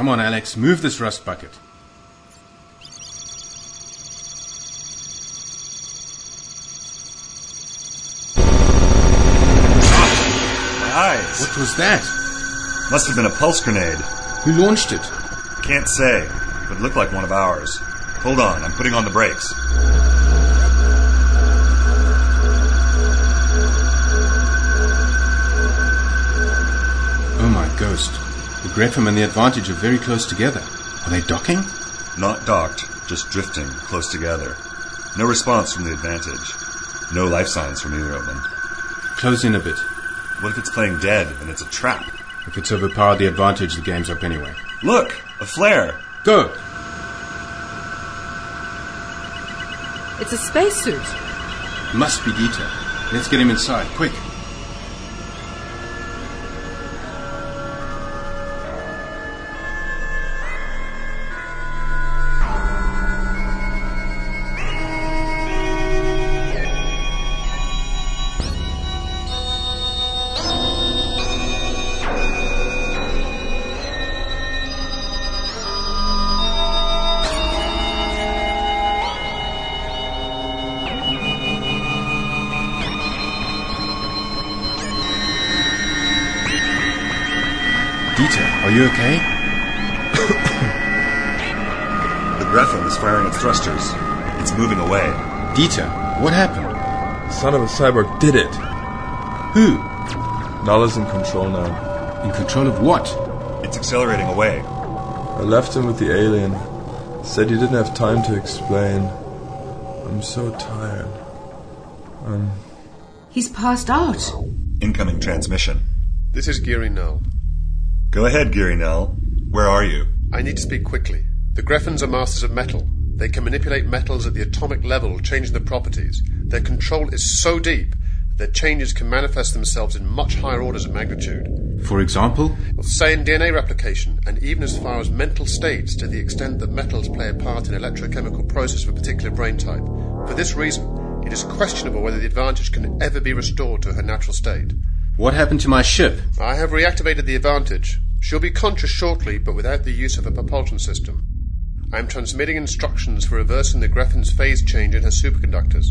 Come on, Alex, move this rust bucket. Eyes. What was that? Must have been a pulse grenade. Who launched it? Can't say, but it looked like one of ours. Hold on, I'm putting on the brakes. The Grefham and the Advantage are very close together. Are they docking? Not docked, just drifting close together. No response from the Advantage. No life signs from either of them. Close in a bit. What if it's playing dead and it's a trap? If it's overpowered the Advantage, the game's up anyway. Look, a flare. Go! It's a spacesuit. Must be Dieter. Let's get him inside, quick. Dieter, are you okay? The Grefham is firing its thrusters. It's moving away. Dieter, what happened? Son of a cyborg did it. Who? Nala's in control now. In control of what? It's accelerating away. I left him with the alien. Said he didn't have time to explain. I'm so tired. Um, He's passed out. Incoming transmission. This is Giri Null. Go ahead, Giri Null. Where are you? I need to speak quickly. The Greffins are masters of metal. They can manipulate metals at the atomic level, changing the properties. Their control is so deep that their changes can manifest themselves in much higher orders of magnitude. For example? Well, say in DNA replication, and even as far as mental states to the extent that metals play a part in electrochemical process of a particular brain type. For this reason, it is questionable whether the advantage can ever be restored to her natural state. What happened to my ship? I have reactivated the advantage. She'll be conscious shortly, but without the use of a propulsion system. I am transmitting instructions for reversing the Greffin's phase change in her superconductors.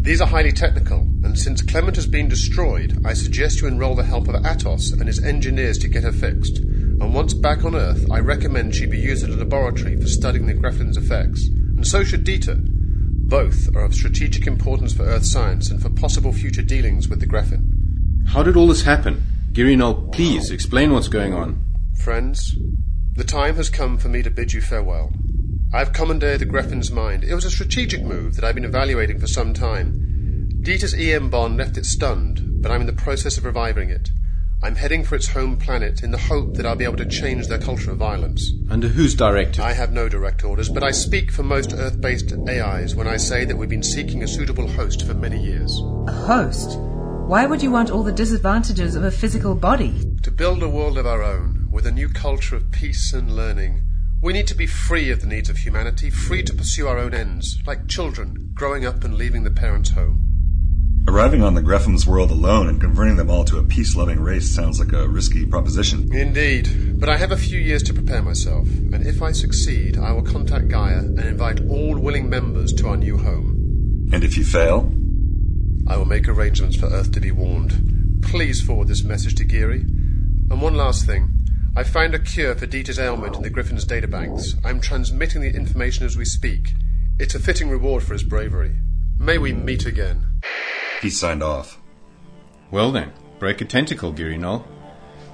These are highly technical, and since Clement has been destroyed, I suggest you enroll the help of Atos and his engineers to get her fixed. And once back on Earth, I recommend she be used at a laboratory for studying the Greffin's effects. And so should Dieter. Both are of strategic importance for Earth science and for possible future dealings with the Greffin. How did all this happen? Giri Null, please explain what's going on. Friends, the time has come for me to bid you farewell. I've commandeered the Greffin's mind. It was a strategic move that I've been evaluating for some time. Dieter's EM bond left it stunned, but I'm in the process of reviving it. I'm heading for its home planet in the hope that I'll be able to change their culture of violence. Under whose directive? I have no direct orders, but I speak for most Earth based AIs when I say that we've been seeking a suitable host for many years. A host? Why would you want all the disadvantages of a physical body? To build a world of our own, with a new culture of peace and learning, we need to be free of the needs of humanity, free to pursue our own ends, like children growing up and leaving the parents' home. Arriving on the Greffham's world alone and converting them all to a peace loving race sounds like a risky proposition. Indeed, but I have a few years to prepare myself, and if I succeed, I will contact Gaia and invite all willing members to our new home. And if you fail? I will make arrangements for Earth to be warned. Please forward this message to Geary. And one last thing. I found a cure for Dieter's ailment in the Griffin's databanks. I'm transmitting the information as we speak. It's a fitting reward for his bravery. May we meet again. He signed off. Well then, break a tentacle, Giri Null.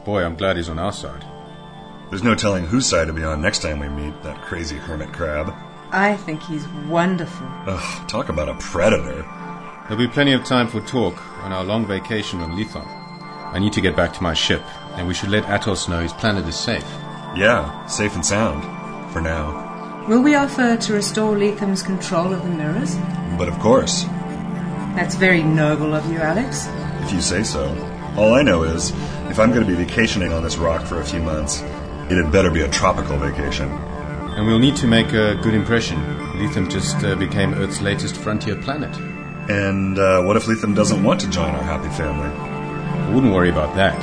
Boy, I'm glad he's on our side. There's no telling whose side to be on next time we meet that crazy hermit crab. I think he's wonderful. Ugh, talk about a predator. There'll be plenty of time for talk on our long vacation on Lethon. I need to get back to my ship, and we should let Atos know his planet is safe. Yeah, safe and sound. For now. Will we offer to restore Letham's control of the mirrors? But of course, That's very noble of you, Alex. if you say so. All I know is, if I'm going to be vacationing on this rock for a few months, it had better be a tropical vacation. And we'll need to make a good impression. Letham just uh, became Earth's latest frontier planet. And uh, what if Lethem doesn't want to join our happy family? I wouldn't worry about that.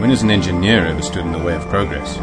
When has an engineer ever stood in the way of progress?